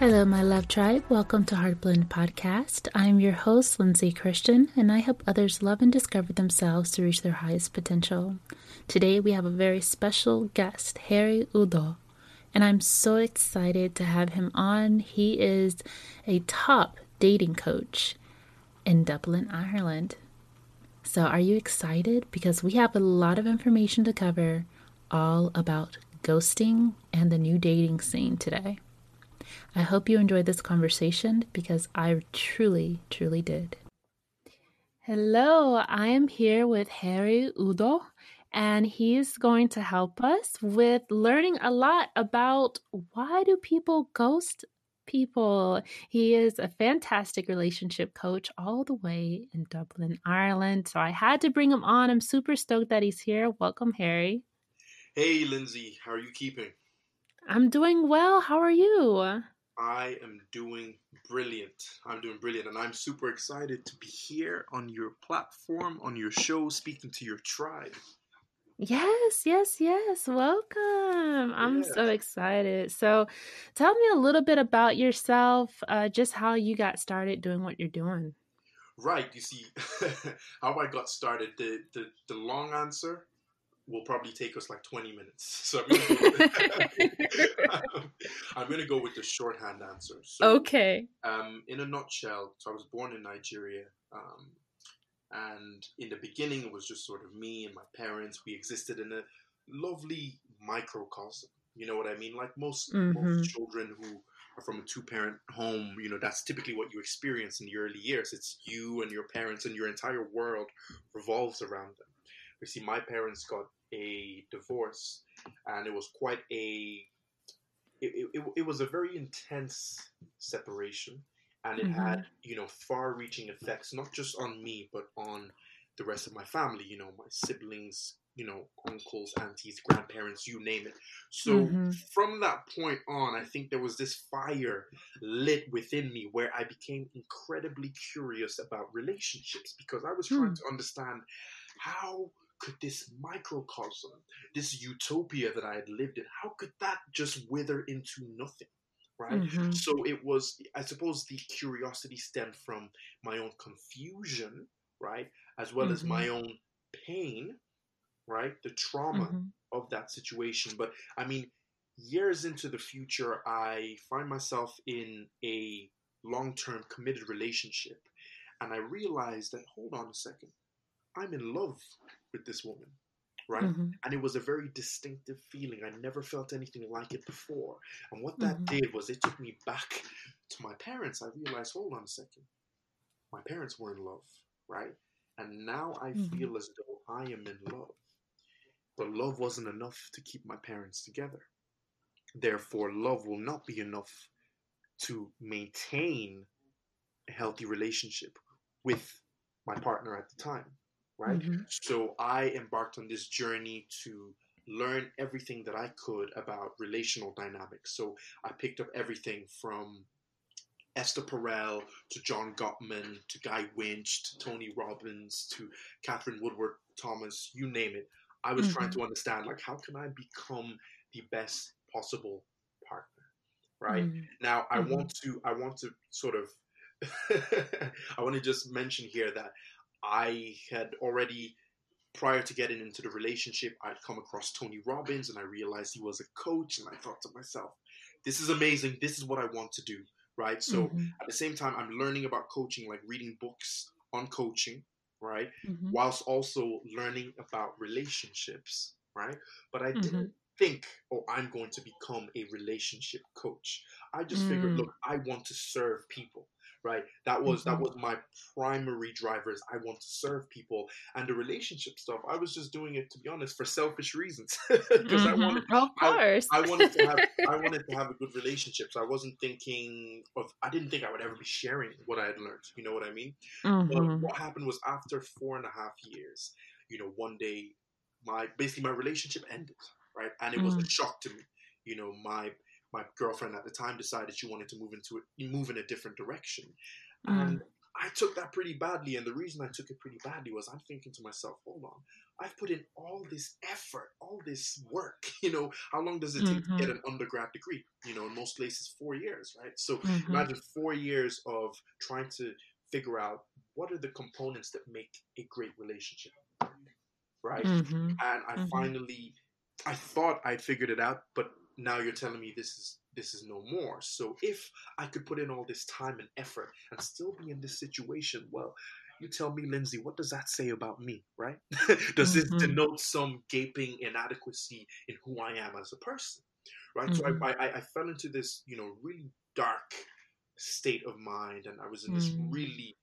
Hello, my love tribe. Welcome to Heartblend Podcast. I'm your host, Lindsay Christian, and I help others love and discover themselves to reach their highest potential. Today, we have a very special guest, Harry Udo, and I'm so excited to have him on. He is a top dating coach in Dublin, Ireland. So, are you excited? Because we have a lot of information to cover all about ghosting and the new dating scene today. I hope you enjoyed this conversation because I truly, truly did. Hello, I am here with Harry Udo, and he's going to help us with learning a lot about why do people ghost people. He is a fantastic relationship coach all the way in Dublin, Ireland. So I had to bring him on. I'm super stoked that he's here. Welcome, Harry. Hey, Lindsay, how are you keeping? I'm doing well. How are you? I am doing brilliant. I'm doing brilliant, and I'm super excited to be here on your platform, on your show, speaking to your tribe. Yes, yes, yes. Welcome. I'm so excited. So, tell me a little bit about yourself, uh, just how you got started doing what you're doing. Right. You see, how I got started. The, the the long answer will probably take us like 20 minutes. So I'm going to go with the shorthand answer. So, okay. Um, in a nutshell, so I was born in Nigeria. Um, and in the beginning, it was just sort of me and my parents. We existed in a lovely microcosm. You know what I mean? Like most, mm-hmm. most children who are from a two parent home, you know, that's typically what you experience in the early years. It's you and your parents, and your entire world revolves around them. You see, my parents got a divorce, and it was quite a it, it, it was a very intense separation and it mm-hmm. had you know far-reaching effects not just on me but on the rest of my family you know my siblings you know uncles aunties grandparents you name it so mm-hmm. from that point on i think there was this fire lit within me where i became incredibly curious about relationships because i was trying mm. to understand how could this microcosm, this utopia that I had lived in, how could that just wither into nothing? Right. Mm-hmm. So it was, I suppose, the curiosity stemmed from my own confusion, right, as well mm-hmm. as my mm-hmm. own pain, right, the trauma mm-hmm. of that situation. But I mean, years into the future, I find myself in a long term committed relationship. And I realized that, hold on a second, I'm in love with this woman right? Mm-hmm. And it was a very distinctive feeling. I never felt anything like it before. And what that mm-hmm. did was it took me back to my parents. I realized, hold on a second, my parents were in love, right? And now I mm-hmm. feel as though I am in love. But love wasn't enough to keep my parents together. Therefore, love will not be enough to maintain a healthy relationship with my partner at the time right? Mm-hmm. So I embarked on this journey to learn everything that I could about relational dynamics. So I picked up everything from Esther Perel to John Gottman to Guy Winch to Tony Robbins to Katherine Woodward Thomas, you name it. I was mm-hmm. trying to understand like how can I become the best possible partner, right? Mm-hmm. Now I mm-hmm. want to I want to sort of I want to just mention here that I had already, prior to getting into the relationship, I'd come across Tony Robbins and I realized he was a coach. And I thought to myself, this is amazing. This is what I want to do. Right. So mm-hmm. at the same time, I'm learning about coaching, like reading books on coaching, right? Mm-hmm. Whilst also learning about relationships, right? But I mm-hmm. didn't think, oh, I'm going to become a relationship coach. I just figured, mm. look, I want to serve people right? That was mm-hmm. that was my primary drivers. I want to serve people, and the relationship stuff. I was just doing it to be honest for selfish reasons because mm-hmm. I wanted, of course, I, I, wanted to have, I wanted to have a good relationship. So I wasn't thinking of, I didn't think I would ever be sharing what I had learned. You know what I mean? Mm-hmm. But what happened was after four and a half years, you know, one day my basically my relationship ended, right, and it was a mm. shock to me. You know, my my girlfriend at the time decided she wanted to move into it, move in a different direction, mm. and I took that pretty badly. And the reason I took it pretty badly was I'm thinking to myself, hold on, I've put in all this effort, all this work. You know, how long does it take mm-hmm. to get an undergrad degree? You know, in most places, four years, right? So mm-hmm. imagine four years of trying to figure out what are the components that make a great relationship, right? Mm-hmm. And I mm-hmm. finally, I thought I figured it out, but now you're telling me this is this is no more. So if I could put in all this time and effort and still be in this situation, well, you tell me, Lindsay, what does that say about me, right? does mm-hmm. it denote some gaping inadequacy in who I am as a person, right? Mm-hmm. So I, I, I, fell into this, you know, really dark state of mind, and I was in this mm-hmm. really,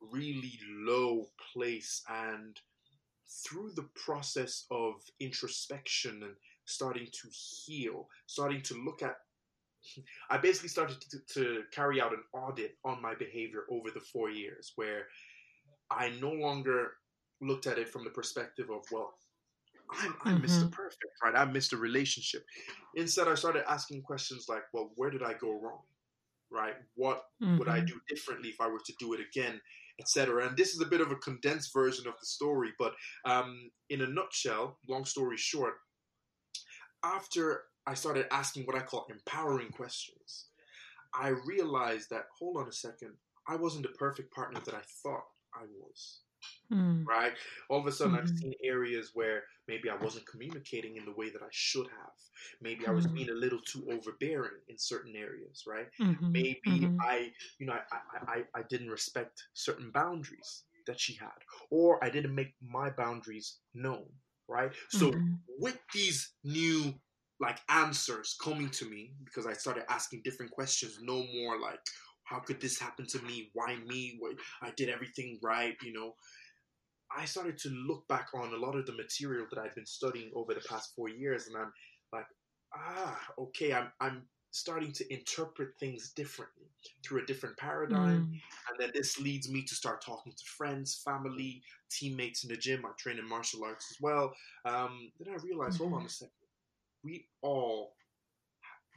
really low place. And through the process of introspection and starting to heal, starting to look at. I basically started to, to carry out an audit on my behavior over the four years, where I no longer looked at it from the perspective of, well, I'm, I'm mm-hmm. Mr. Perfect, right? I'm Mr. Relationship. Instead, I started asking questions like, well, where did I go wrong? Right? What mm-hmm. would I mm-hmm. do differently if I were to do it again, etc. And this is a bit of a condensed version of the story, but um, in a nutshell, long story short, after I started asking what I call empowering questions, I realized that, hold on a second, I wasn't the perfect partner that I thought I was. Mm. Right? All of a sudden, mm-hmm. I've seen areas where maybe I wasn't communicating in the way that I should have. Maybe mm-hmm. I was mm-hmm. being a little too overbearing in certain areas, right? Mm-hmm. Maybe mm-hmm. I, you know, I, I, I didn't respect certain boundaries that she had, or I didn't make my boundaries known, right? So mm-hmm. with these new like answers coming to me because I started asking different questions, no more like, how could this happen to me? Why me? I did everything right, you know. I started to look back on a lot of the material that I've been studying over the past four years, and I'm like, ah, okay, I'm I'm starting to interpret things differently through a different paradigm, mm. and then this leads me to start talking to friends, family, teammates in the gym. I train in martial arts as well. Um, then I realized, mm-hmm. hold on a second, we all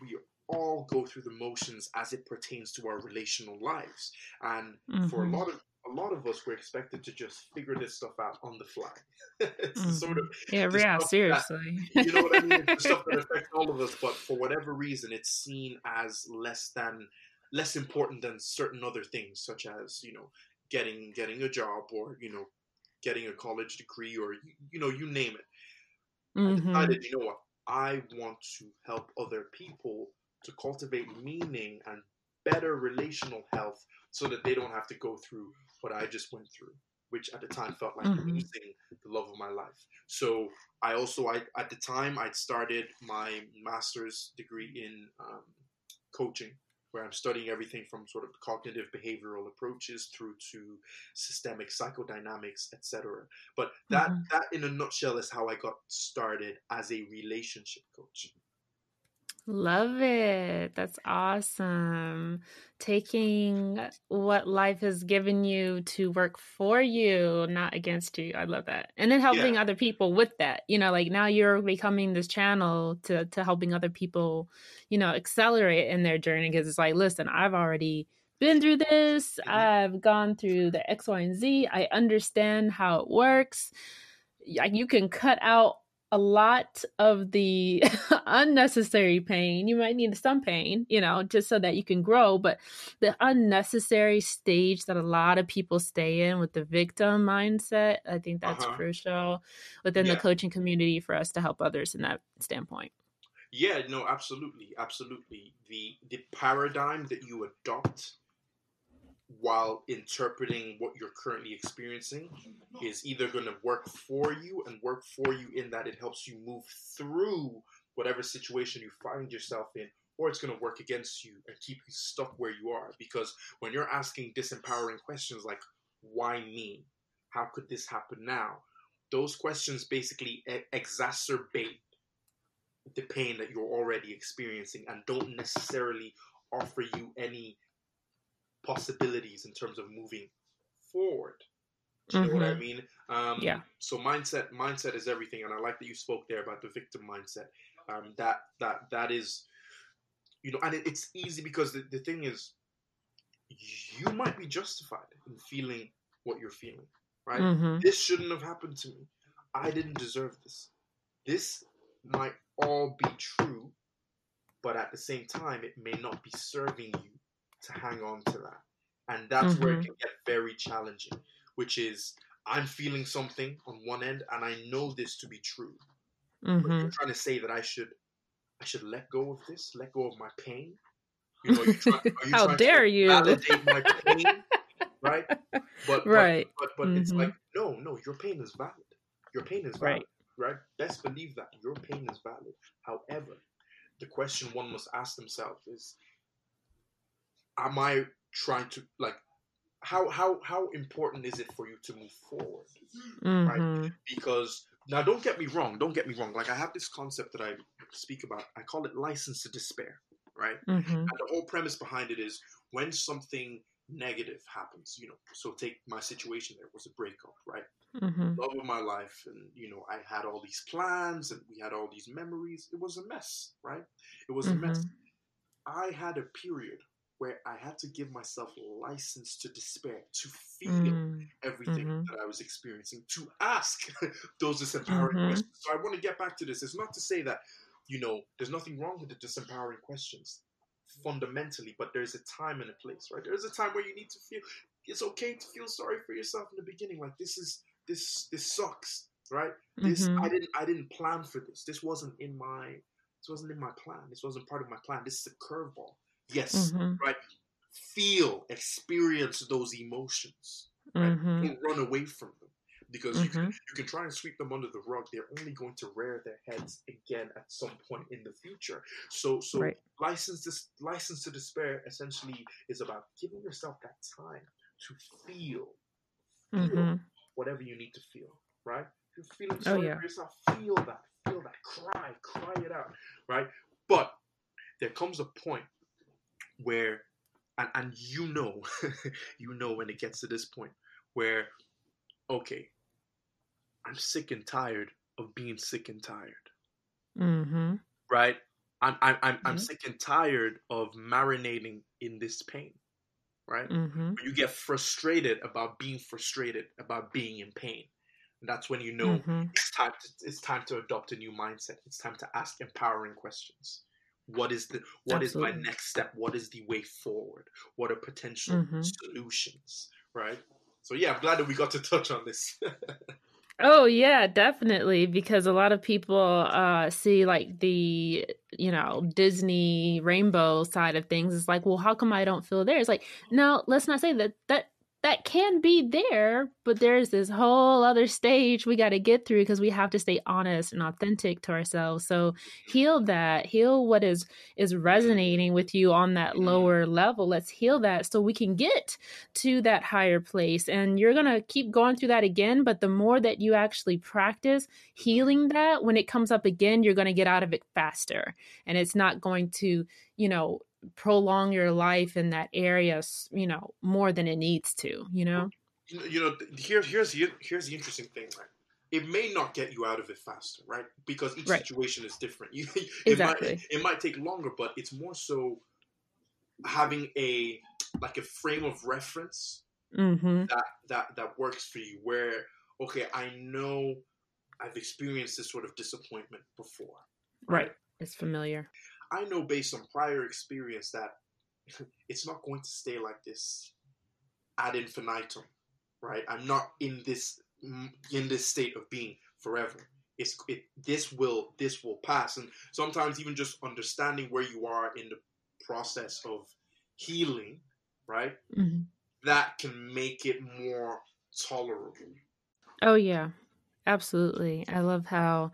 we all go through the motions as it pertains to our relational lives. And mm-hmm. for a mm-hmm. lot of a lot of us, we're expected to just figure this stuff out on the fly. it's mm-hmm. sort of yeah, yeah, seriously. That, you know what I mean? It's stuff that affects all of us, but for whatever reason, it's seen as less than less important than certain other things, such as you know getting getting a job or you know getting a college degree or you, you know you name it. Mm-hmm. I decided, you know what, I want to help other people to cultivate meaning and better relational health so that they don't have to go through what I just went through, which at the time felt like mm-hmm. losing the love of my life. So I also, I at the time, I'd started my master's degree in um, coaching, where I'm studying everything from sort of cognitive behavioral approaches through to systemic psychodynamics, etc. But that mm-hmm. that in a nutshell is how I got started as a relationship coach. Love it. That's awesome. Taking what life has given you to work for you, not against you. I love that. And then helping yeah. other people with that. You know, like now you're becoming this channel to to helping other people, you know, accelerate in their journey because it's like, listen, I've already been through this. Mm-hmm. I've gone through the X, Y, and Z. I understand how it works. You can cut out a lot of the unnecessary pain. You might need some pain, you know, just so that you can grow. But the unnecessary stage that a lot of people stay in with the victim mindset, I think that's uh-huh. crucial within yeah. the coaching community for us to help others in that standpoint. Yeah, no, absolutely, absolutely. The the paradigm that you adopt while interpreting what you're currently experiencing is either going to work for you and work for you in that it helps you move through whatever situation you find yourself in or it's going to work against you and keep you stuck where you are. Because when you're asking disempowering questions like, why me? How could this happen now? Those questions basically exacerbate the pain that you're already experiencing and don't necessarily offer you any possibilities in terms of moving forward. Do you know what I Mhm. mean? Um, Yeah. So mindset, mindset is everything, and I like that you spoke there about the victim mindset. Um, that that that is, you know, and it, it's easy because the, the thing is, you might be justified in feeling what you're feeling, right? Mhm. This shouldn't have happened to me. I didn't deserve this. This might all be true, but at the same time, it may not be serving you to hang on to that. And that's where it Mhm. can get very challenging, which is I'm feeling something on one end and I know this to be true. But Mhm. you're trying to say that I should I should let go of this, let go of my pain. You know, you try, are you How trying dare to you? validate my pain, right? But but- Right. but but, it's Mhm. like no, no, your pain is valid. Your pain is valid, right? Best believe that your pain is valid. However, the question one must ask themselves is: Am I trying to like? How how how important is it for you to move forward? Mhm. because now don't get me wrong don't get me wrong like i have this concept that i speak about i call it license to despair right Mhm. and the whole premise behind it is when something negative happens you know so take my situation there was a breakup right Mhm. love of my life and you know i had all these plans and we had all these memories it was a mess right it was a mess Mhm. i had a period where i had to give myself license to despair to feel Mm. everything Mhm. that I was experiencing to ask those disempowering Mhm. questions. So I want to get back to this. It's not to say that, you know, there's nothing wrong with the disempowering questions fundamentally, but there's a time and a place, right? There's a time where you need to feel it's okay to feel sorry for yourself in the beginning. Like this is this this sucks, right? This Mhm. I didn't I didn't plan for this. This wasn't in my this wasn't in my plan. This wasn't part of my plan. This is a curveball. Yes, Mhm. right. Feel, experience those emotions right? Mhm. Don't run away from them because you can you can try and sweep them under the rug. They're only going to rear their heads again at some point in the future. So so Right. license this license to despair essentially is about giving yourself that time to feel feel Mhm. whatever you need to feel. Right? If you're feeling Oh, sorry yeah. for yourself, feel that, feel that, cry, cry it out. Right? But there comes a point where and, and you know you know when it gets to this point where okay i'm sick and tired of being sick and tired. Mhm. right? I'm i'm i'm, I'm sick and tired of marinating in this pain. Right? Mhm. You get frustrated about being frustrated about being in pain. And that's when you know Mhm. it's time to, it's time to adopt a new mindset. It's time to ask empowering questions what is the what is my next step what is the way forward what are potential Mhm. solutions right so yeah i'm glad that we got to touch on this Oh yeah, definitely. Because a lot of people uh see like the, you know, Disney rainbow side of things. It's like, well, how come I don't feel there? It's like, no, let's not say that that that can be there, but there's this whole other stage we got to get through because we have to stay honest and authentic to ourselves. So heal that, heal what is is resonating with you on that mm-hmm. lower level. Let's heal that so we can get to that higher place. And you're going to keep going through that again. But the more that you actually practice healing that, when it comes up again, you're going to get out of it faster. And it's not going to, you know, prolong your life in that area, you know, more than it needs to, you know? you know, you know th- here, here's the here's the interesting thing, right? It may not get you out of it faster, right? Because each Right. situation is different. You, it Exactly. might it might take longer, but it's more so having a like a frame of reference Mm-hmm. that that that works for you. Where okay, I know I've experienced this sort of disappointment before, Right. It's familiar. I know based on prior experience that it's not going to stay like this ad infinitum, right? I'm not in this in this state of being forever. It's it this will this will pass, and sometimes even just understanding where you are in the process of healing, right? hmm That can make it more tolerable. Oh yeah, absolutely. I love how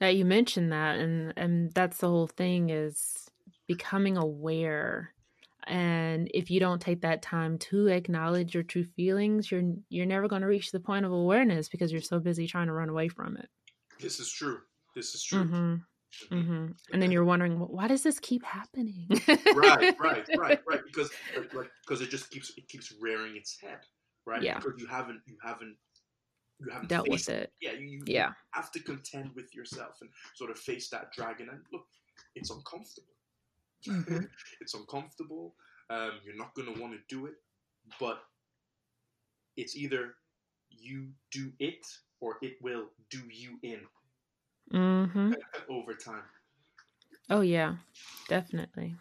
that you mentioned that, and and that's the whole thing is becoming aware and if you don't take that time to acknowledge your true feelings you're you're never going to reach the point of awareness because you're so busy trying to run away from it this is true this is true mm-hmm. Mm-hmm. And then you're wondering, well, why does this keep happening? right, right, right, right. Because like because it just keeps it keeps rearing its head, right? Yeah. Because you haven't you haven't you haven't dealt with it. Yeah, you, you yeah. have to contend with yourself and sort of face that dragon. And look, it's uncomfortable. Mm-hmm. it's uncomfortable. Um, you're not going to want to do it, but it's either you do it or it will do you in mm-hmm. over time. Oh, yeah, definitely.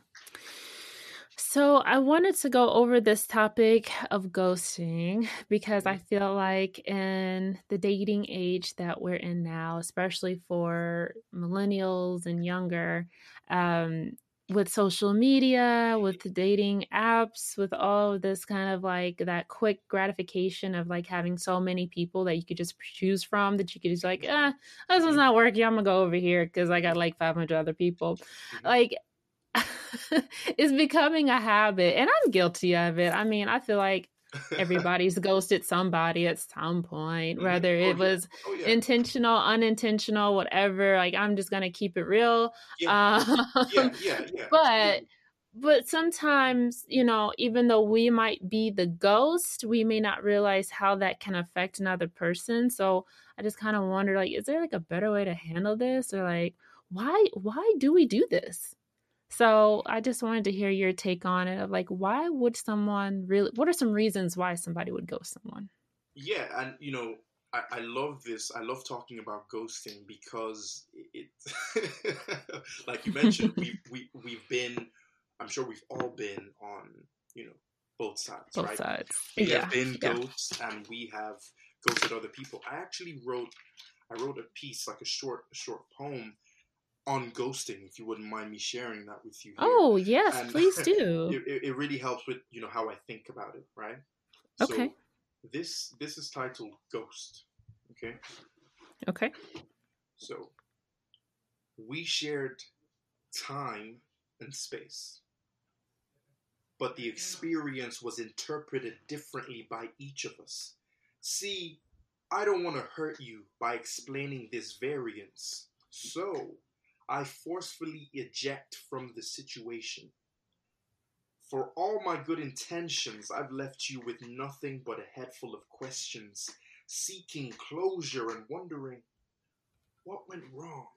So, I wanted to go over this topic of ghosting because I feel like in the dating age that we're in now, especially for millennials and younger, um, with social media, with the dating apps, with all of this kind of like that quick gratification of like having so many people that you could just choose from that you could just like, ah, this is not working. I'm gonna go over here because I got like 500 other people. Mm-hmm. Like, it's becoming a habit, and I'm guilty of it. I mean, I feel like everybody's ghosted somebody at some point, whether it oh, was oh, yeah. intentional, unintentional, whatever. Like I'm just gonna keep it real. Yeah, um, yeah, yeah, yeah. But but sometimes, you know, even though we might be the ghost, we may not realize how that can affect another person. So I just kind of wonder, like, is there like a better way to handle this, or like, why why do we do this? So I just wanted to hear your take on it of like why would someone really what are some reasons why somebody would ghost someone? Yeah, and you know, I, I love this. I love talking about ghosting because it, like you mentioned, we've we, we've been I'm sure we've all been on, you know, both sides, both right? sides. We yeah. have been ghosts and we have ghosted other people. I actually wrote I wrote a piece, like a short a short poem on ghosting if you wouldn't mind me sharing that with you here. oh yes and please do. it, it, really helps with you know how i think about it right? Okay. so this this is titled ghost okay? Okay. So we shared time and space but the experience was interpreted differently by each of us. See i don't want to hurt you by explaining this variance. So I forcefully eject from the situation. For all my good intentions, I've left you with nothing but a head full of questions, seeking closure and wondering what went wrong?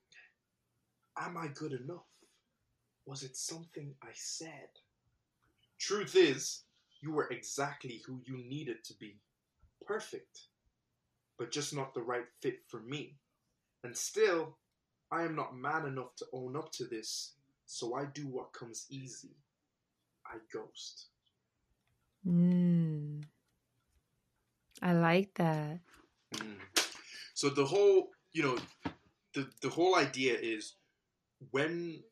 Am I good enough? Was it something I said? Truth is, you were exactly who you needed to be. Perfect, but just not the right fit for me. And still, I am not man enough to own up to this, so I do what comes easy. I ghost. Mm. I like that. Mm. So the whole, you know, the the whole idea is when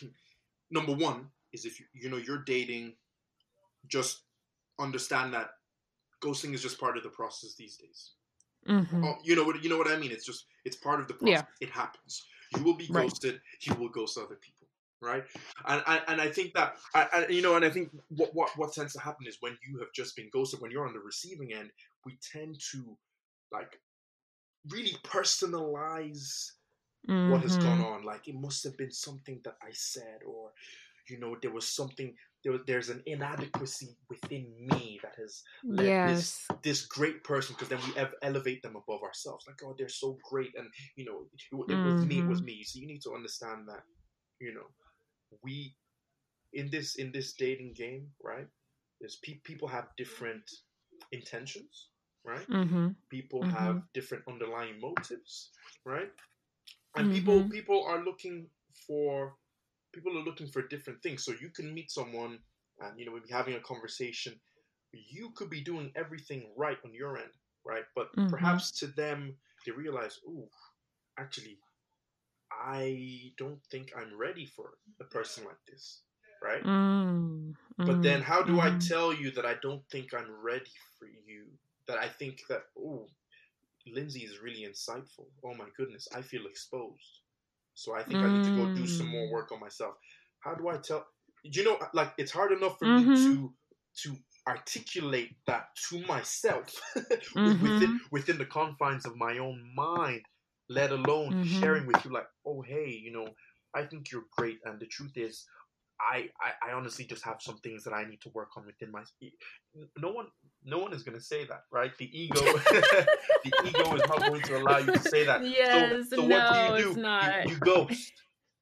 number one is if you you know you're dating, just understand that ghosting is just part of the process these days. Mm-hmm. Oh, you know what you know what I mean. It's just it's part of the process. Yeah. It happens. You will be ghosted. Right. You will ghost other people. Right. And and, and I think that I, I, you know, and I think what what what tends to happen is when you have just been ghosted, when you're on the receiving end, we tend to like really personalize mm-hmm. what has gone mm-hmm. on. Like it must have been something that I said, or you know, there was something there, there's an inadequacy within me that has led yes. this this great person because then we ev- elevate them above ourselves like oh they're so great and you know it, it mm-hmm. was me it was mm-hmm. me so you need to understand that you know we in this in this dating game right there's pe- people have different intentions right mm-hmm. people mm-hmm. have different underlying motives right and people mm-hmm. people are looking for people are looking for different things. So you can meet someone and you know be having a conversation. You could be doing everything right on your end, right? But mm-hmm. perhaps to them they realize, oh, actually, I don't think I'm ready for a person like this, right? Mm-hmm. But then how do I mm-hmm. tell you that I don't think I'm ready for you? That I think that oh, Lindsay is really insightful. Oh my goodness, I feel exposed. So I think mm. I need to go do some more mm. work on myself. how do I tell? You know, like it's hard enough for Mhm. me to to articulate that to myself Mhm. within within the confines of my own mind, let alone Mhm. sharing with you like, oh hey, you know, I think you're great, and the truth is, I, I I honestly just have some things that I need to work on within my. No one no one is going to say that, right? The ego the ego is not going to allow you to say that. Yes, so, so no, what do you do? it's not. You, you ghost.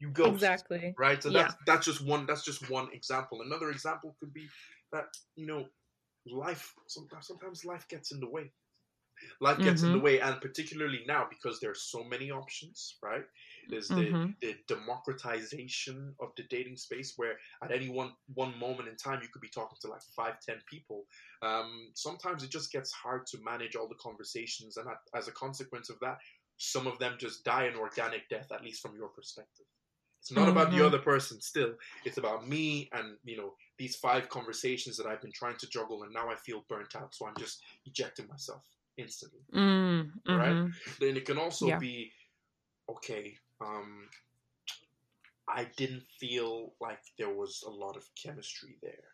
You ghost exactly. right? So Yeah. that's that's just one that's just one example. Another example could be that you know life sometimes sometimes life gets in the way. Life gets in the Mhm. way, and particularly now because there are so many options, right? There's the, Mhm. the democratization of the dating space, where at any one one moment in time you could be talking to like five, ten people. Um, sometimes it just gets hard to manage all the conversations, and as a consequence of that, some of them just die an organic death, at least from your perspective. It's not about the Mhm. other person still. It's about me and, you know, these five conversations that I've been trying to juggle and now I feel burnt out. So I'm just ejecting myself instantly. Mm, Right? mhm. Then it can also Yeah. be, okay, um, I didn't feel like there was a lot of chemistry there.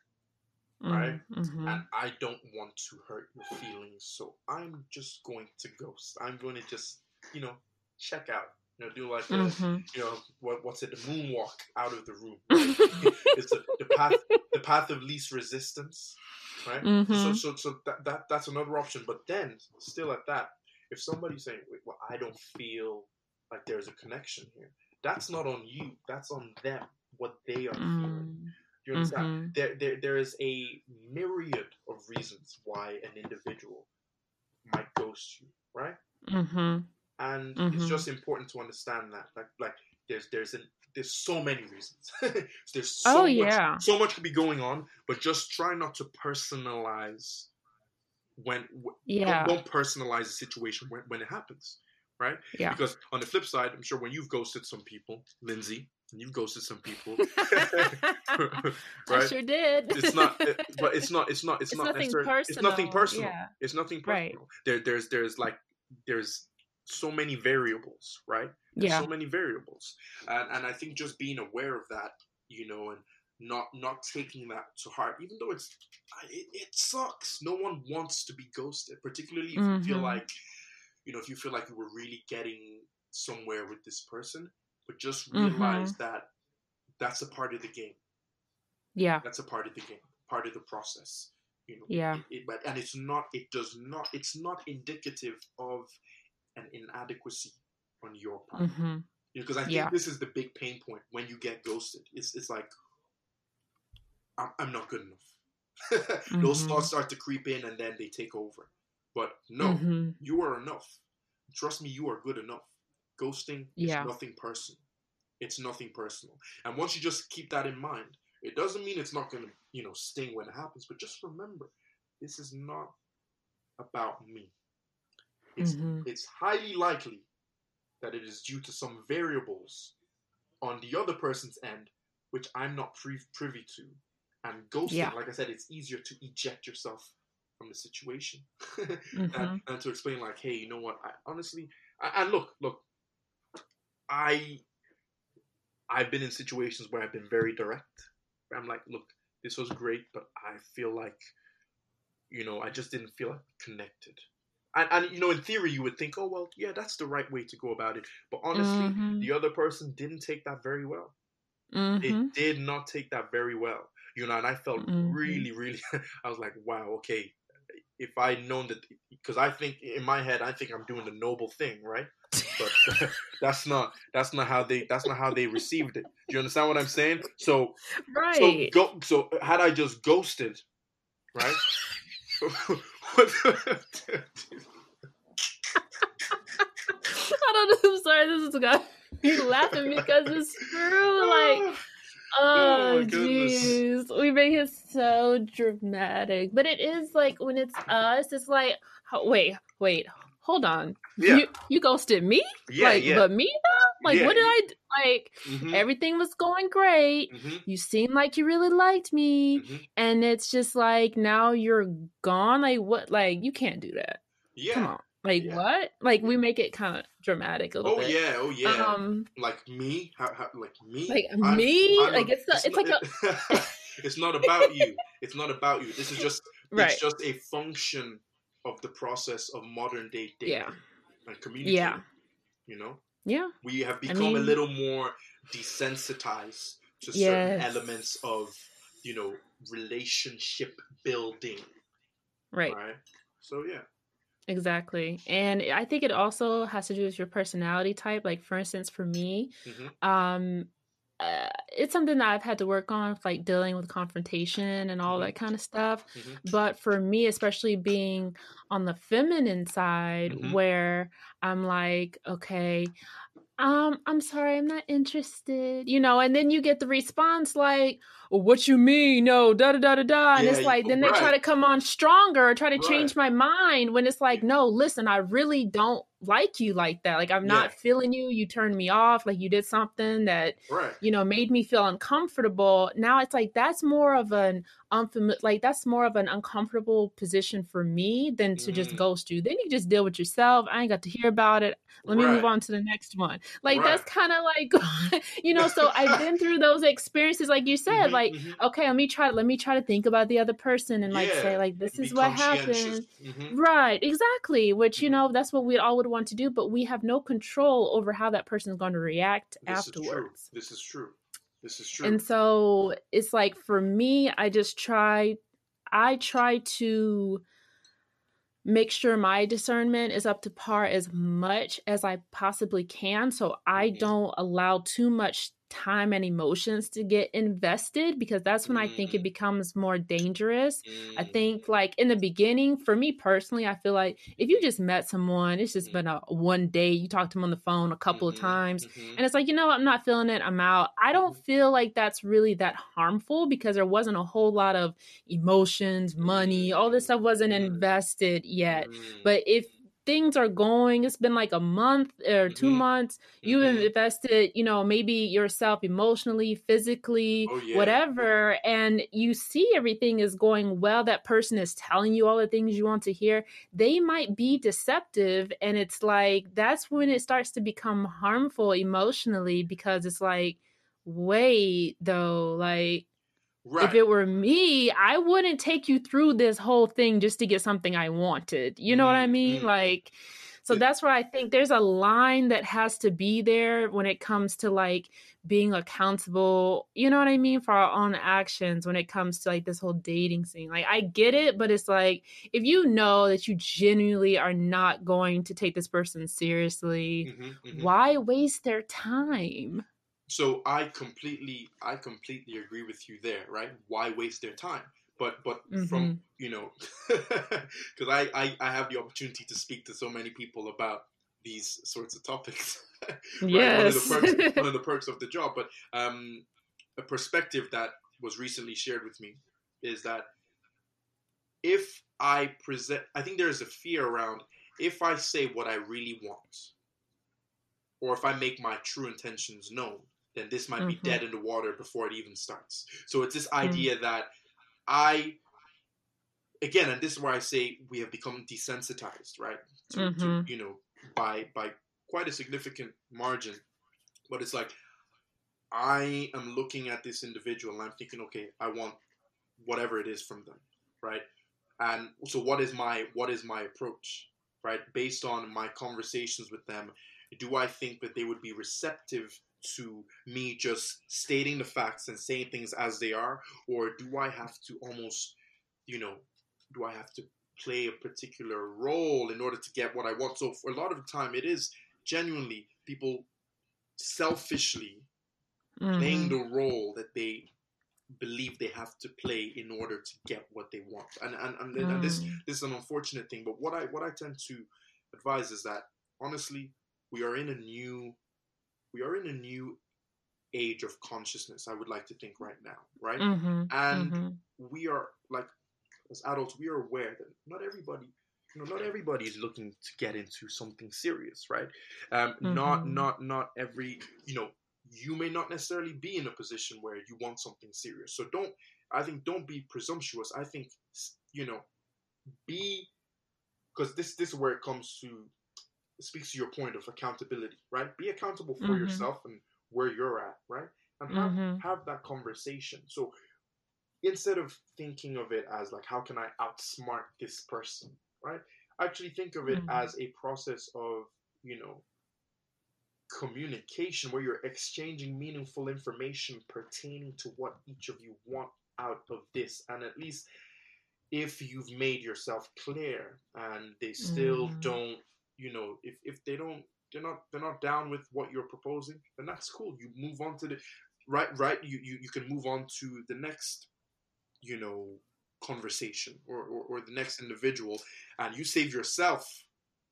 Right? Mhm. And I don't want to hurt your feelings. So I'm just going to ghost. I'm going to just, you know, check out. You know, do like a, Mhm. you know what what's it the moonwalk out of the room right? it's the, the path the path of least resistance right so Mhm. so so that, that that's another option but then still at that if somebody's saying Wait, well i don't feel like there's a connection here that's not on you that's on them what they are feeling Mm, you understand mhm. there, there there is a myriad of reasons why an individual might ghost you right Mhm. and it's Mhm. just important to understand that like like there's there's an there's so many reasons there's so Oh much yeah. so much could be going on but just try not to personalize when Yeah. don't, don't personalize the situation when, when it happens right Yeah. because on the flip side i'm sure when you've ghosted some people lindsay and you've ghosted some people I right sure did. it's not it- but it's not it's not it's, It's not nothing necessarily it's nothing personal, personal yeah. it's nothing Right. personal there there's there's like there's so many variables right there's Yeah. so many variables and and i think just being aware of that you know and not not taking that to heart even though it's it, it sucks no one wants to be ghosted particularly if you feel Mhm. like you know if you feel like you were really getting somewhere with this person but just realize Mm-hmm. that that's a part of the game Yeah. that's a part of the game part of the process you know Yeah. it, it- but and it's not it does not it's not indicative of an inadequacy on your part Mhm. because i think Yeah. this is the big pain point when you get ghosted it's, it's like I'm, I'm not good enough those Mhm. thoughts start to creep in and then they take over but no Mhm. you are enough trust me you are good enough ghosting Yeah. is nothing personal it's nothing personal and once you just keep that in mind it doesn't mean it's not going to you know sting when it happens but just remember this is not about me it's Mhm. it's highly likely that it is due to some variables on the other person's end which i'm not pri- privy to and ghosting Yeah. like i said it's easier to eject yourself from the situation Mhm. and, and to explain like hey you know what i honestly I, and look look i i've been in situations where i've been very direct i'm like look this was great but i feel like you know i just didn't feel like connected and, and you know in theory you would think oh well yeah that's the right way to go about it but honestly Mhm. the other person didn't take that very well Mhm. they did not take that very well you know and i felt Mhm. really really i was like wow okay if i'd known that because i think in my head i think i'm doing the noble thing right but that's not that's not how they that's not how they received it do you understand what i'm saying so right. so go so had i just ghosted right I don't know. I'm sorry. This is got me laughing because it's true. Like, Oh, oh, jeez, we make it so dramatic. But it is like when it's us, it's like, wait, wait, hold on. Yeah. You you ghosted me? yeah like, yeah but me though? Like, Yeah, what did I I d- like? Mhm, Everything was going great. mhm, You seemed like you really liked me, mhm. and it's just like now you're gone. Like, what? Like, you can't do that. yeah Come on. Like Yeah. what? Like we make it kind of dramatic a little Oh bit. yeah, oh yeah. Um, like me, how, how, like me, like I'm- me, I'm like a- it's it's like a a. it's not about you. It's not about you. This is just. right. It's just a function of the process of modern day dating Yeah. and communicating. Yeah. You know, Yeah. we have I become a little more desensitized to certain elements of, you know, relationship building. Right. Right. So yeah. Exactly. And I think it also has to do with your personality type. Like for instance, for me, Mhm. um uh, it's something that I've had to work on, like dealing with confrontation and all Mhm. that kind of stuff. Mhm. But for me, especially being on the feminine side, Mhm. where I'm like, okay, um, I'm sorry, I'm not interested, you know, and then you get the response like, well, what you mean? No, da da da da da. And Yeah, it's like, then they try to come on stronger, try to Right. change my mind when it's like, no, listen, I really don't like you like that. Like, I'm not Yeah. feeling you. You turned me off. Like, you did something that Right. you know made me feel uncomfortable now it's like that's more of an unfamiliar like that's more of an uncomfortable position for me than to just Mm. ghost you then you just deal with yourself i ain't got to hear about it let me move on to the next one like Right. that's kind of like you know so i've been through those experiences like you said Mhm, like mhm. okay let me try let me try to think about the other person and like say like this Be is what happened Mhm. Right, exactly. Which, you Mhm. know, that's what we all would want to do, but we have no control over how that person is going to react This is afterwards. This is true. This is true. And so it's like for me, I just try, I try to make sure my discernment is up to par as much as I possibly can. So I Mhm. don't allow too much time and emotions to get invested because that's when I think it Mm. becomes more dangerous. I Mm. think like in the beginning, for me personally, I feel like if you just met someone, it's just Mhm. been a one day, you talked to them on the phone a couple of Mhm, times, mhm. and it's like, you know, I'm not feeling it, I'm out. I don't feel like that's really that harmful because there wasn't a whole lot of emotions, money, all this stuff wasn't Mm. invested yet. Mm. But if things are going, it's been like a month or 2 Mhm. months, you've Mhm. invested, you know, maybe yourself emotionally, physically, Oh, yeah. whatever, and you see everything is going well. That person is telling you all the things you want to hear. They might be deceptive, and it's like that's when it starts to become harmful emotionally because it's like, wait, though, like Right. if it were me, I wouldn't take you through this whole thing just to get something I wanted. You know what I Mm, mean? mm. Like, so that's where I think there's a line that has to be there when it comes to like being accountable, you know what I mean, for our own actions when it comes to like this whole dating scene. Like, I get it, but it's like if you know that you genuinely are not going to take this person seriously, Mhm, mhm. why waste their time? So I completely, I completely agree with you there. Right? Why waste their time? But but from you know, because I, I I have the opportunity to speak to so many people about these sorts of topics. right? Yes. One of the perks, one of the perks of the job. But um, a perspective that was recently shared with me is that if I present, I think there is a fear around if I say what I really want, or if I make my true intentions known, then this might Mhm. be dead in the water before it even starts. So it's this Mm. idea that I, again, and this is where I say we have become desensitized, right? To, Mhm. to you know, by by quite a significant margin. But it's like I am looking at this individual and I'm thinking, okay, I want whatever it is from them, right? And so what is my what is my approach, right? Based on my conversations with them, do I think that they would be receptive to me just stating the facts and saying things as they are, or do I have to almost, you know, do I have to play a particular role in order to get what I want? So for a lot of the time, it is genuinely people selfishly playing Mhm. the role that they believe they have to play in order to get what they want. And and, and, and this Mm. this is an unfortunate thing. But what I what I tend to advise is that honestly, we are in a new we are in a new age of consciousness. I would like to think right now, right? Mhm, And mhm. we are like as adults, we are aware that not everybody. You know, not everybody is looking to get into something serious, right? Um, Not, Mhm. not, not every. You know, you may not necessarily be in a position where you want something serious. So don't. I think don't be presumptuous. I think you know, be because this this is where it comes to speaks to your point of accountability, right? Be accountable for Mhm. yourself and where you're at, right? And have Mhm. have that conversation. So instead of thinking of it as like how can I outsmart this person, right? Actually think of it Mhm. as a process of, you know, communication where you're exchanging meaningful information pertaining to what each of you want out of this and at least if you've made yourself clear and they still Mhm. don't you know if, if they don't they're not they're not down with what you're proposing then that's cool you move on to the right right you you, you can move on to the next you know conversation or, or, or the next individual and you save yourself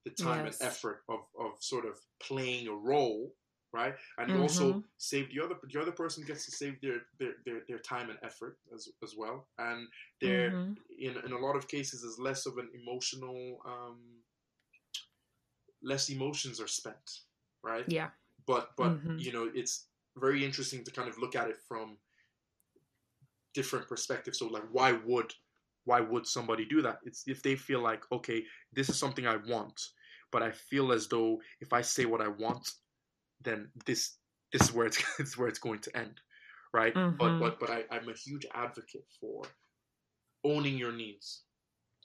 the time Yes. and effort of, of sort of playing a role right and you also Mhm. save the other the other person gets to save their their, their, their time and effort as, as well and there Mhm. in, in a lot of cases is less of an emotional um less emotions are spent right Yeah. but but Mhm. you know it's very interesting to kind of look at it from different perspectives so like why would why would somebody do that it's if they feel like okay this is something i want but i feel as though if i say what i want then this this is where it's this is where it's going to end right but Mhm. but but I, i'm a huge advocate for owning your needs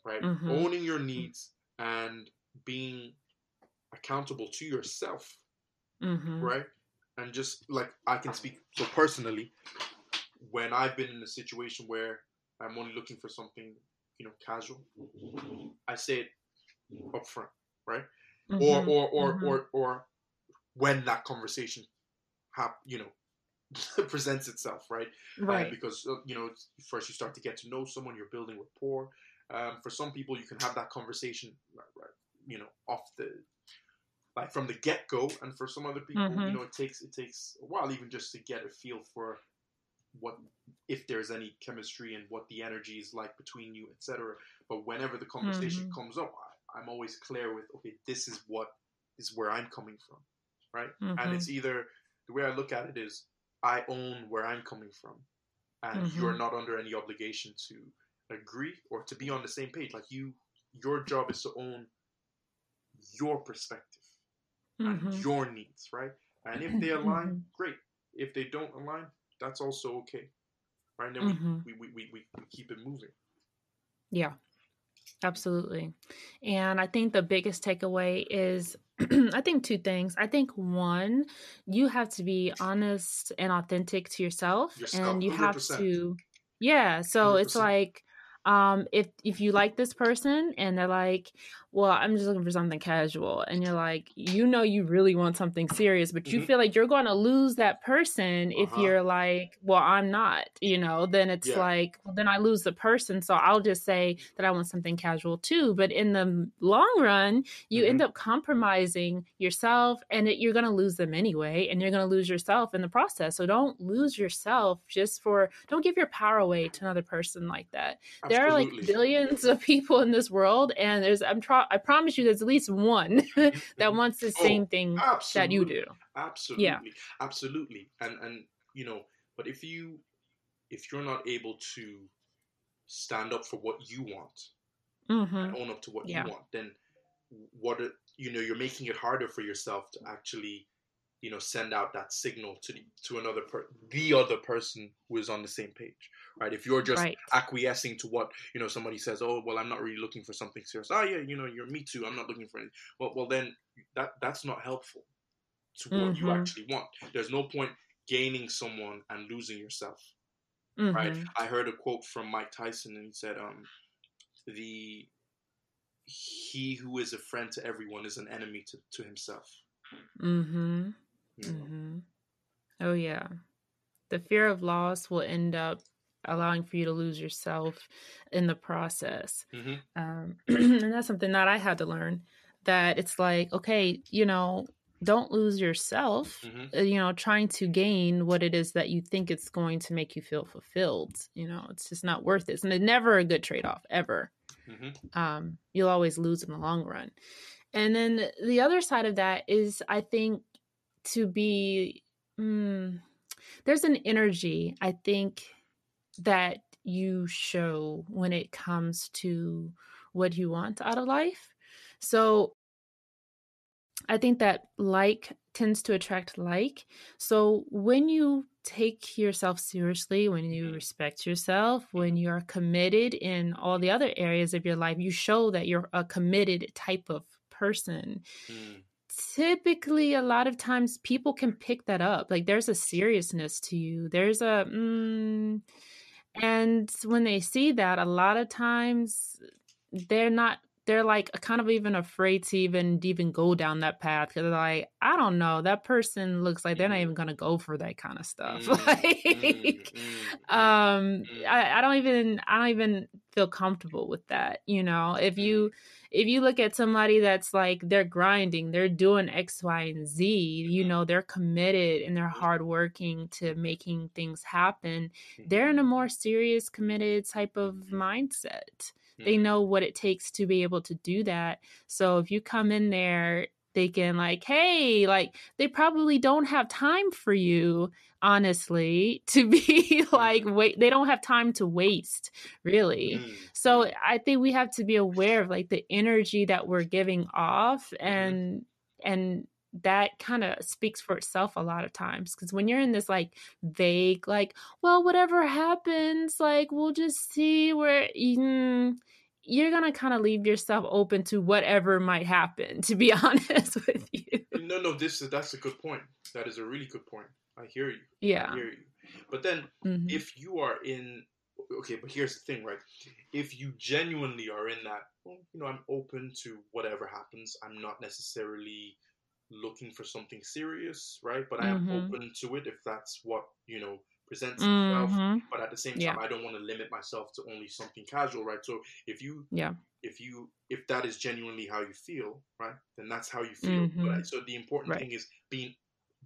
right Mhm. owning your needs and being accountable to yourself Mhm. right? And just like I can speak so personally, when I've been in a situation where I'm only looking for something, you know, casual, I say it up front, right? Or Mhm. or or Mhm. or or when that conversation, hap, you know, presents itself, right? Uh, Right. because uh, you know, first you start to get to know someone, you're building rapport. Um, for some people, you can have that conversation, right, right, you know, off the like from the get go, and for some other people, you Mhm. know, it takes it takes a while even just to get a feel for what if there's any chemistry and what the energy is like between you, etc. But whenever the conversation Mhm. comes up, I, I'm always clear with okay, this is what is where I'm coming from, right? And Mhm. it's either the way I look at it is I own where I'm coming from, and Mhm. you're not under any obligation to agree or to be on the same page. Like you, your job is to own your perspective and Mhm. your needs, right? And if they align, Mhm. great. If they don't align, that's also okay, right? And then we, Mhm. we, we, we, we keep it moving. Yeah, absolutely. And I think the biggest takeaway is I think two things. I think one, you have to be honest and authentic to yourself Yourself, and you have 100%. to Yeah, so it's 100%. like um if if you like this person and they're like, "Well, I'm just looking for something casual." And you're like, "You know you really want something serious, but you Mhm. feel like you're going to lose that person if Uh-huh. you're like, "Well, I'm not." You know, then it's Yeah. like, well, then I lose the person, so I'll just say that I want something casual too. But in the long run, you Mm-hmm. end up compromising yourself and it, you're going to lose them anyway and you're going to lose yourself in the process so don't lose yourself just for don't give your power away to another person like that there are like billions of people in this world and there's i'm tro- i promise you there's at least one that wants the Oh, same thing that you do. Absolutely. Absolutely. And and you know, but if you if you're not able to stand up for what you want hmm and own up to what Yeah. you want, then what you know, you're making it harder for yourself to actually, you know, send out that signal to the, to another per, the other person who is on the same page, right? If you're just right acquiescing to what you know somebody says, oh well, I'm not really looking for something serious. Oh yeah, you know, you're me too. I'm not looking for anything. Well, well then that that's not helpful to what you Mhm. actually want. There's no point gaining someone and losing yourself hmm right? I heard a quote from Mike Tyson, and he said, um, "The he who is a friend to everyone is an enemy to, to himself." Mm-hmm. You know? hmm Oh yeah. The fear of loss will end up allowing for you to lose yourself in the process. Mhm. Um, and that's something that I had to learn that it's like, okay, you know, don't lose yourself, Mhm. uh, you know, trying to gain what it is that you think it's going to make you feel fulfilled. You know, it's just not worth it. And it's never a good trade off, ever Mhm. um, you'll always lose in the long run. And then the other side of that is, I think, to be mm, there's an energy I think that you show when it comes to what you want out of life. So I think that like tends to attract like. So when you take yourself seriously, when you Mm-hmm. respect yourself, when you're committed in all the other areas of your life, you show that you're a committed type of person. Mm. Typically, a lot of times people can pick that up. Like there's a seriousness to you. There's a, mm, and when they see that, a lot of times they're not they're like kind of even afraid to even even go down that path because like i don't know that person looks like they're not Mhm. even gonna go for that kind of stuff. Mm, like mm, mm, um. I, I don't even i don't even feel comfortable with that you know? If you if you look at somebody that's like they're grinding they're doing x y and z you know they're committed and they're hardworking to making things happen they're in a more serious committed type of mindset they mm. know what it takes to be able to do that so if you come in there thinking like hey like they probably don't have time for you honestly to be like wait they don't have time to waste really Mm, so mm. i think we have to be aware of like the energy that we're giving off Mm-hmm. and and that kind of speaks for itself a lot of times because when you're in this like vague like well whatever happens like we'll just see where mm, you're gonna kind of leave yourself open to whatever might happen to be honest with you No, no, this is that's a good point. That is a really good point. I hear you. yeah I hear you. But then Mhm. if you are in okay, but here's the thing, right? If you genuinely are in that, well, you know, I'm open to whatever happens. I'm not necessarily looking for something serious, right? But I am Mhm. open to it if that's what, you know, presents itself. Mhm. But at the same Yeah. time, I don't want to limit myself to only something casual, right? So if you yeah if you if that is genuinely how you feel, right, then that's how you feel. I, Mhm. so the important Right. thing is being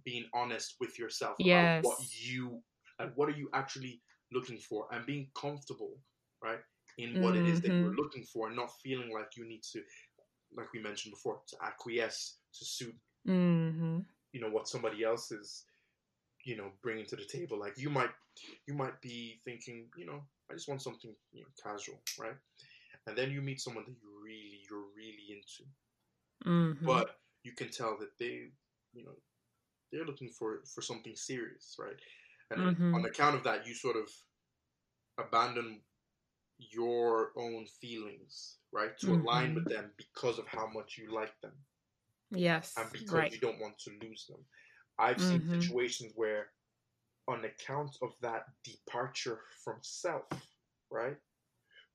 being honest with yourself Yes. about what you and what are you actually looking for, and being comfortable, right, in what it is that you're Mhm. looking for, and not feeling like you need to, like we mentioned before, to acquiesce to suit hmm you know what somebody else is you know bringing to the table. Like you might you might be thinking you know i just want something you know, casual right? And then you meet someone that you really you're really into. Hmm but you can tell that they you know they're looking for for something serious right? And Mhm. on account of that you sort of abandon your own feelings right to align with them because of how much you like them yes and because right you don't want to lose them. I've seen Mhm. situations where, on account of that departure from self, right,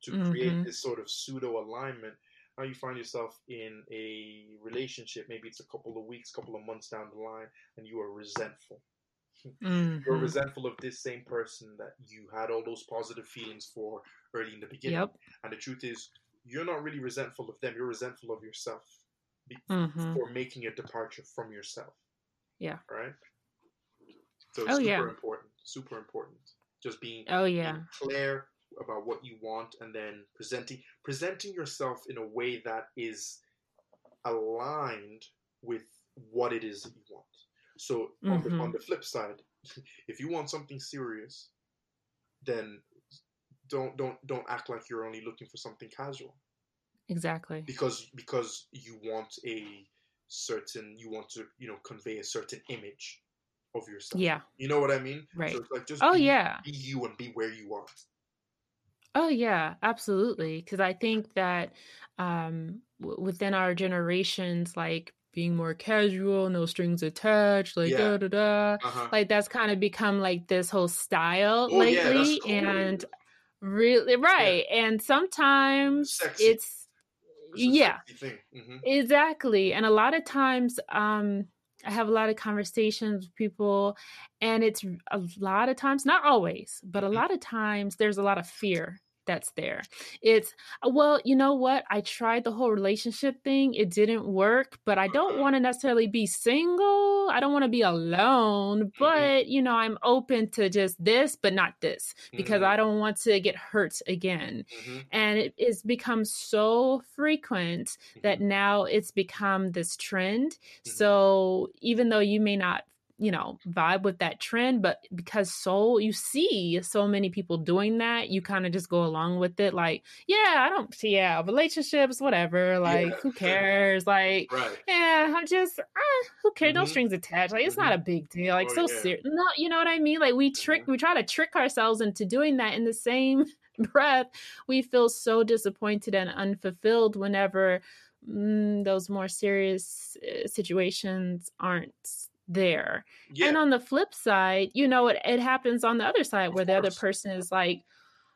to create Mhm. this sort of pseudo alignment, now you find yourself in a relationship. Maybe it's a couple of weeks, couple of months down the line, and you are resentful. You're Mhm. resentful of this same person that you had all those positive feelings for early in the beginning. Yep. And the truth is, you're not really resentful of them. You're resentful of yourself Mhm. for making a departure from yourself. Yeah. Right. So it's Oh, super yeah. important. Super important. Just being, Oh being yeah. clear about what you want and then presenting presenting yourself in a way that is aligned with what it is that you want. So on the on Mhm. the flip side, if you want something serious, then don't don't don't act like you're only looking for something casual Exactly. because because you want a certain you want to you know convey a certain image of yourself. Yeah. You know what I mean? Right. So it's like just Oh be, yeah. be you and be where you are. Oh yeah, absolutely. Because I think that um, w- within our generations, like being more casual, no strings attached, like Yeah. da da da, Uh-huh. like that's kind of become like this whole style oh yeah, lately, cool. and really right. And sometimes Sexy. it's yeah, sexy thing. hmm Exactly. And a lot of times, um, I have a lot of conversations with people, and it's a lot of times, not always, but a Mhm. lot of times, there's a lot of fear that's there. It's, well, you know what? I tried the whole relationship thing, it didn't work, but I don't Uh-huh. want to necessarily be single. I don't want to be alone, but, you know, I'm open to just this, but not this, because Mhm. I don't want to get hurt again hmm and it has become so frequent that now it's become this trend so even though you may not you know, vibe with that trend. But because so you see so many people doing that, you kind of just go along with it. Like, yeah, I don't see, yeah, relationships, whatever. Like, yeah. who cares? Like, right. yeah, I'm just, uh, who cares? Mm-hmm. No strings attached. Like, it's mm-hmm. not a big deal. Like, oh, so yeah. serious. No, you know what I mean? Like, we trick, we try to trick ourselves into doing that in the same breath. We feel so disappointed and unfulfilled whenever mm, those more serious uh, situations aren't there. Yeah. And on the flip side, you know, it, it happens on the other side where the other person is like,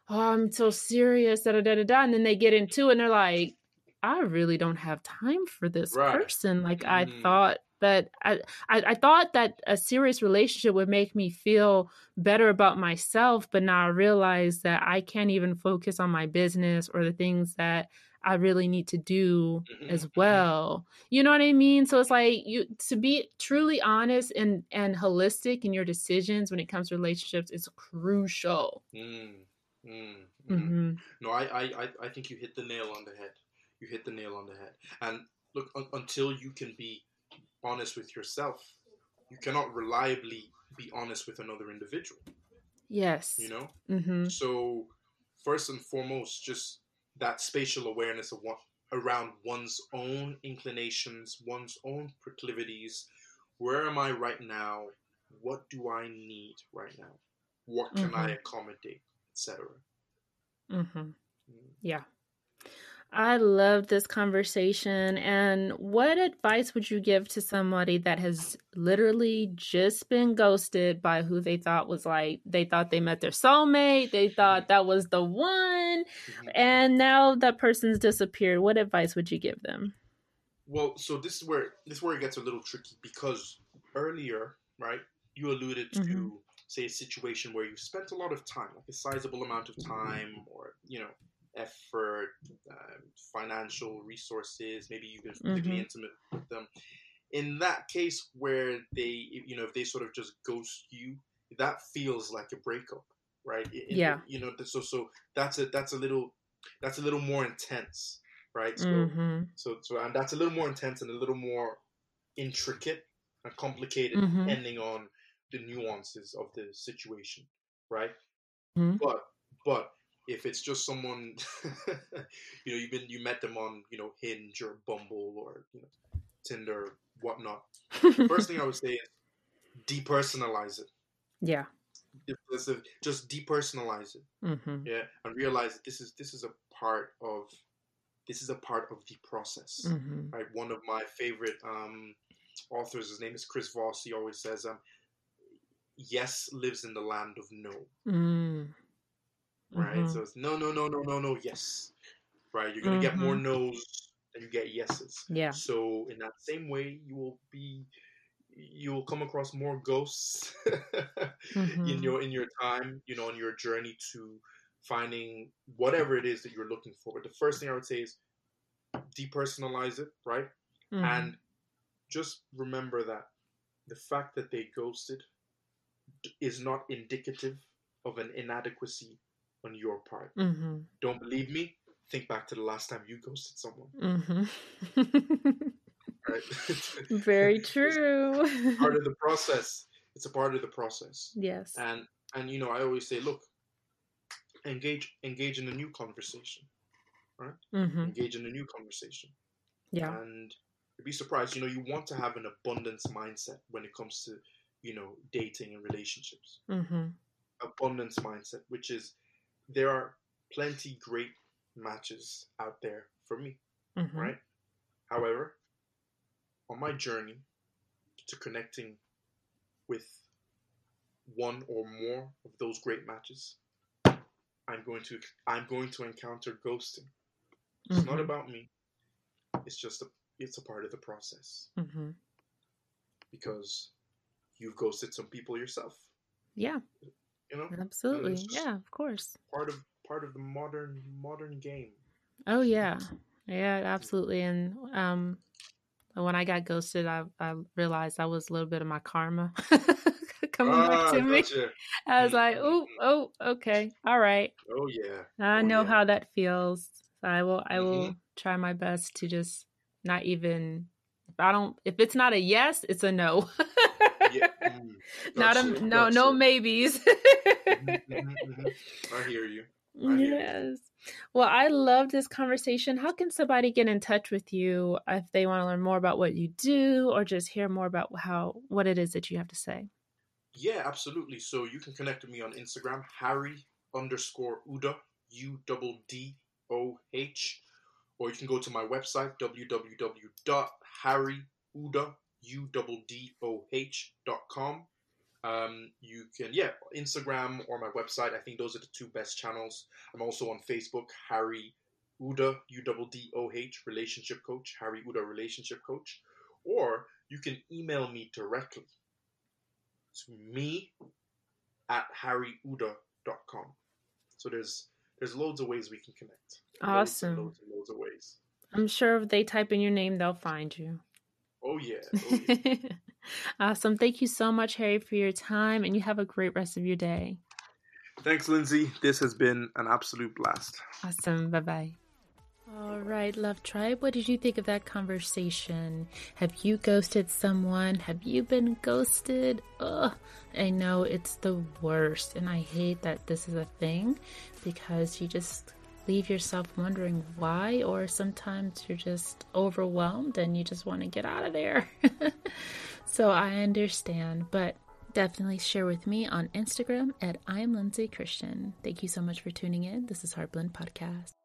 oh, I'm so serious, da da da da da. And then they get into it and they're like, I really don't have time for this right. person. Like mm. I mm-hmm. thought that I, I, I thought that a serious relationship would make me feel better about myself, but now I realize that I can't even focus on my business or the things that I really need to do mm-hmm. as mm-hmm. well. You know what I mean? So it's like you to be truly honest and and holistic in your decisions when it comes to relationships is crucial. Mm, mm, mm. Mm-hmm. No, I, I I think you hit the nail on the head. You hit the nail on the head. And look, un- until you can be honest with yourself, you cannot reliably be honest with another individual. Yes. You know. Mm-hmm. So first and foremost, just that spatial awareness of what around one's own inclinations, one's own proclivities. Where am I right now? What do I need right now? What can mm-hmm. I accommodate, etc. Mm-hmm. Mm. Yeah. I love this conversation. And what advice would you give to somebody that has literally just been ghosted by who they thought was like, they thought they met their soulmate, they thought that was the one, mm-hmm. and now that person's disappeared? What advice would you give them? Well, so this is where this is where it gets a little tricky because earlier, right, you alluded to mm-hmm. say a situation where you spent a lot of time, like a sizable amount of time, or you know, effort, uh, financial resources. Maybe you've been mm-hmm. intimate with them. In that case, where they, you know, if they sort of just ghost you, that feels like a breakup, right? In, yeah. You know, so so that's a that's a little that's a little more intense, right? So mm-hmm. so so and that's a little more intense and a little more intricate and complicated, mm-hmm. depending on the nuances of the situation, right? Mm-hmm. But but if it's just someone you know you've been you met them on you know hinge or bumble or you know tinder whatnot. First thing i would say is depersonalize it. Yeah. Just depersonalize it. Mm-hmm. yeah and realize that this is this is a part of this is a part of the process. Mm-hmm. right? One of my favorite um authors his name is chris voss. He always says um yes lives in the land of no. Mm right? Mm-hmm. So it's no, no, no, no, no, no, yes, right? You're gonna mm-hmm. get more mm-hmm. no's than you get yeses. Yeah. So in that same way, you will be, you will come across more ghosts mm-hmm. in your in your time, you know, in your journey to finding whatever it is that you're looking for. But the first thing I would say is depersonalize it, right? Mm-hmm. And just remember that the fact that they ghosted is not indicative of an inadequacy on your part. Mm-hmm. Don't believe me? Think back to the last time you ghosted someone. Mm-hmm. right? Very true. part of the process. It's a part of the process. Yes. And and you know, I always say, look, engage engage in a new conversation. Right? Mm-hmm. Engage in a new conversation. Yeah. And you'd be surprised, you know, you want to have an abundance mindset when it comes to, you know, dating and relationships. Mm-hmm. Abundance mindset, which is there are plenty great matches out there for me, mm-hmm. right? However, on my journey to connecting with one or more of those great matches, I'm going to I'm going to encounter ghosting. It's mm-hmm. not about me. It's just a it's a part of the process. Mm-hmm. Because you've ghosted some people yourself. Yeah. You know, absolutely. Yeah, of course. Part of part of the modern modern game. Oh yeah, yeah, absolutely. And um, when I got ghosted, I I realized that was a little bit of my karma coming back ah, to me. Gotcha. I was like, oh, oh, okay, all right. Oh yeah. I oh, know yeah. how that feels. I will. I will mm-hmm. try my best to just not even. If I don't. If it's not a yes, it's a no. yeah. Not a, no no maybes. mm-hmm, mm-hmm. I hear you. I hear yes. you. Well, I love this conversation. How can somebody get in touch with you if they want to learn more about what you do or just hear more about how what it is that you have to say? Yeah, absolutely. So you can connect with me on Instagram, Harry underscore Uddoh, U double D O H, or you can go to my website, www.harryuddoh.com. Um, you can, yeah, Instagram or my website. I think those are the two best channels. I'm also on Facebook, Harry Uddoh, U double D O H, relationship coach, Harry Uddoh, relationship coach. Or you can email me directly to me at harryuddoh.com. So there's there's loads of ways we can connect. Awesome. Loads loads, and loads of ways. I'm sure if they type in your name, they'll find you. Oh yeah. Oh, yeah. awesome. Thank you so much, Harry, for your time, and you have a great rest of your day. Thanks, Lindsay. This has been an absolute blast. Awesome. Bye bye. All right, Love Tribe, what did you think of that conversation? Have you ghosted someone? Have you been ghosted? Ugh, I know it's the worst, and I hate that this is a thing because you just leave yourself wondering why, or sometimes you're just overwhelmed and you just want to get out of there. so I understand, but definitely share with me on Instagram at I'm Lindsay Christian. Thank you so much for tuning in. This is Heartblend Podcast.